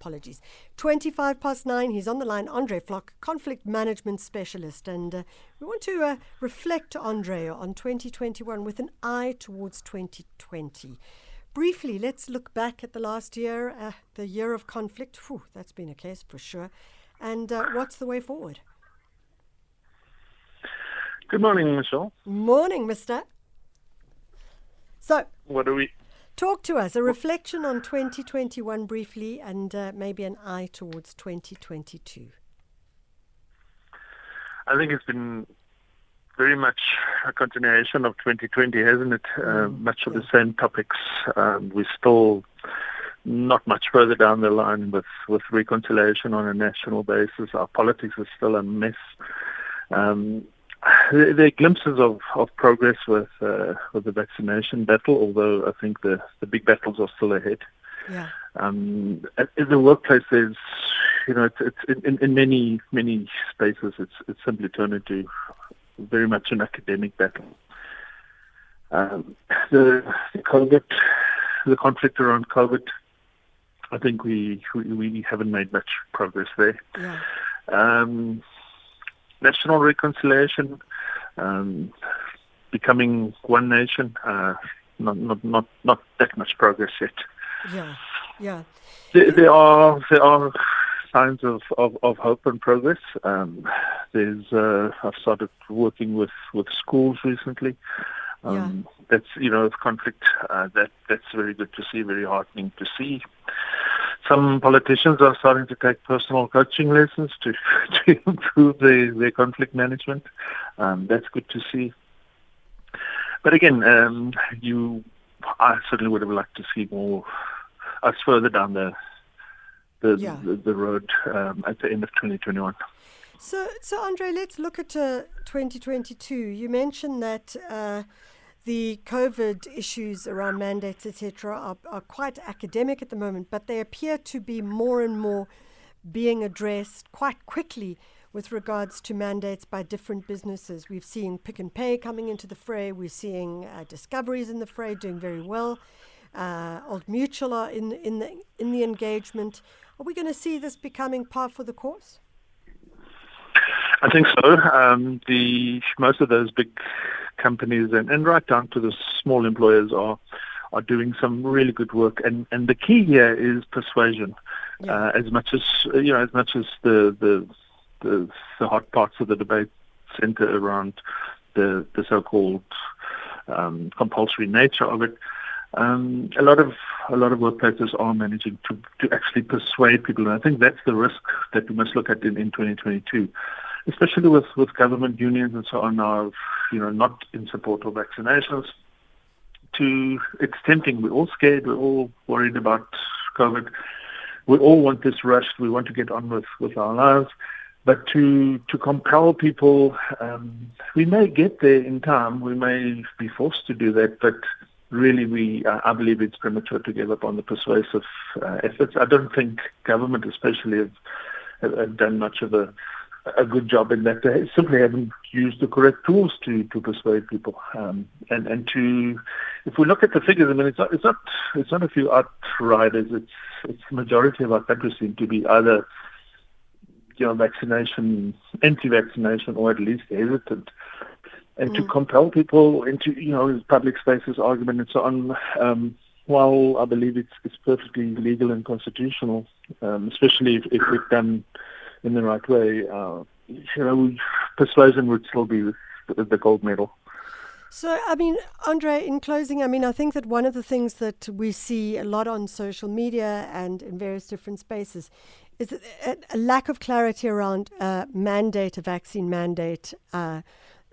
apologies. 25 past nine, he's on the line. Andre Vlok, conflict management specialist. And uh, we want to uh, reflect, Andre, on 2021 with an eye towards 2020. Briefly, let's look back at the last year, uh, the year of conflict. Whew, that's been a case for sure. And uh, what's the way forward? Good morning, Michelle. Morning, mister. So, what do we? Talk to us. A reflection on 2021 briefly, and uh, maybe an eye towards 2022. I think it's been very much a continuation of 2020, hasn't it? Uh, mm, much of the same topics. Um, we're still not much further down the line with, with reconciliation on a national basis. Our politics is still a mess. Um, there are glimpses of, of progress with uh, with the vaccination battle, although I think the, the big battles are still ahead. Yeah. Um, in the workplace, there's you know it's, it's in, in many many spaces it's it's simply turned into very much an academic battle. Um, the, the COVID, the conflict around COVID, I think we we, we haven't made much progress there. Yeah. Um, national reconciliation, um, becoming one nation. Uh, not, not, not, not that much progress yet. Yeah, yeah. There, there are there are signs of, of, of hope and progress. Um, there's uh, I've started working with, with schools recently. Um, yeah. That's you know conflict. Uh, that that's very good to see. Very heartening to see some politicians are starting to take personal coaching lessons to, to improve their, their conflict management. Um, that's good to see. But again, um, you, I certainly would have liked to see more us further down the the, yeah. the, the, road um, at the end of 2021. So, so Andre, let's look at uh, 2022. You mentioned that. Uh, the COVID issues around mandates, etc., are, are quite academic at the moment, but they appear to be more and more being addressed quite quickly with regards to mandates by different businesses. We've seen Pick n Pay coming into the fray. We're seeing uh, Discoveries in the fray doing very well. Uh, Old Mutual are in in the in the engagement. Are we going to see this becoming par for the course? I think so. Um, the most of those big companies and, and right down to the small employers are are doing some really good work. And and the key here is persuasion. Yeah. Uh, as much as you know, as much as the the the, the hot parts of the debate center around the the so-called um, compulsory nature of it. Um, a lot of a lot of workplaces are managing to, to actually persuade people, and I think that's the risk that we must look at in, in 2022 especially with, with government unions and so on are, you know, not in support of vaccinations. To it's tempting. We're all scared. We're all worried about COVID. We all want this rushed. We want to get on with, with our lives. But to to compel people, um, we may get there in time. We may be forced to do that, but really, we I believe it's premature to give up on the persuasive uh, efforts. I don't think government, especially, have, have done much of a a good job in that they simply haven't used the correct tools to, to persuade people. Um, and and to if we look at the figures, I mean, it's not it's not it's not a few outriders. It's it's the majority of our country seem to be either you know vaccination, anti-vaccination, or at least hesitant. And mm. to compel people into you know public spaces, argument, and so on. Um, while I believe it's it's perfectly legal and constitutional, um, especially if, if we've done in the right way, uh, you know, persuasion would still be the, gold medal. So, I mean, Andre, in closing, I mean, I think that one of the things that we see a lot on social media and in various different spaces is a, a lack of clarity around uh, mandate, a vaccine mandate. Uh,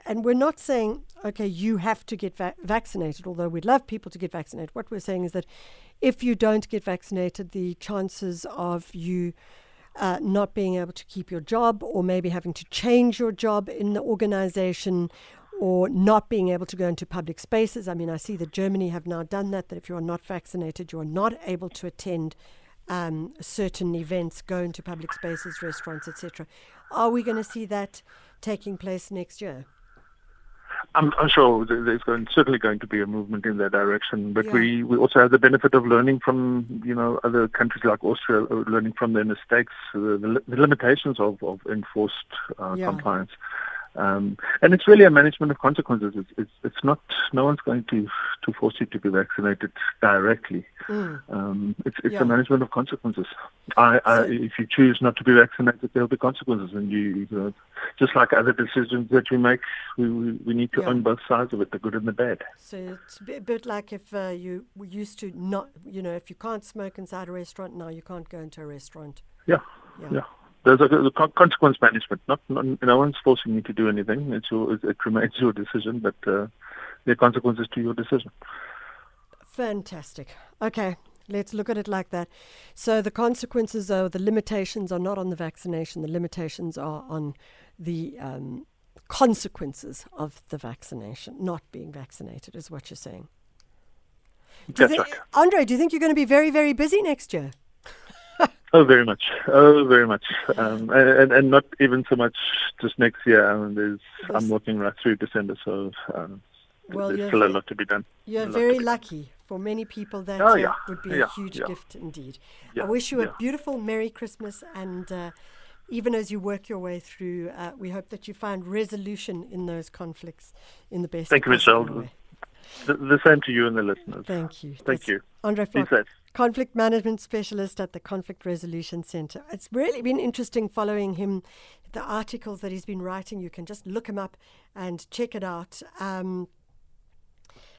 and we're not saying, okay, you have to get va- vaccinated, although we'd love people to get vaccinated. What we're saying is that if you don't get vaccinated, the chances of you uh, not being able to keep your job, or maybe having to change your job in the organization, or not being able to go into public spaces. I mean, I see that Germany have now done that, that if you are not vaccinated, you are not able to attend um, certain events, go into public spaces, restaurants, etc. Are we going to see that taking place next year? I'm, I'm sure there's going, certainly going to be a movement in that direction, but Yeah. we, we also have the benefit of learning from you know other countries like Austria, uh, learning from their mistakes, uh, the, the limitations of, of enforced uh, Yeah. compliance. Um, and it's really a management of consequences. It's, it's, it's not, no one's going to, to force you to be vaccinated directly. Mm. Um, it's it's Yeah. a management of consequences. I, I, So- if you choose not to be vaccinated, there'll be consequences, and you, you know, just like other decisions that we make, we, we, we need to Yeah. own both sides of it, the good and the bad. So it's a bit, a bit like if uh, you were used to not, you know, if you can't smoke inside a restaurant, now you can't go into a restaurant. Yeah, Yeah. yeah. There's a, a consequence management. Not, not no one's forcing you to do anything. It's your it, remains your decision, but uh, there are consequences to your decision. Fantastic. Okay, let's look at it like that. So the consequences or the limitations are not on the vaccination, the limitations are on the um, consequences of the vaccination, not being vaccinated, is what you're saying. Do That's think. Andre, do you think you're going to be very, very busy next year? Oh, very much. Oh, very much. Um, and, and not even so much just next year. I mean, there's, I'm working right through December, so um, Well, there's still a lot to be done. You're A lot to very lucky. For many people, that Oh, uh, yeah. would be a huge yeah. gift indeed. I wish you a beautiful Merry Christmas, and uh, even as you work your way through, uh, we hope that you find resolution in those conflicts in the best Thank you, Michelle. The, the same to you and the listeners. Thank you. Thank That's you. Andre Vlok. Conflict Management Specialist at the Conflict Resolution Center. It's really been interesting following him, the articles that he's been writing. You can just look him up and check it out. Um,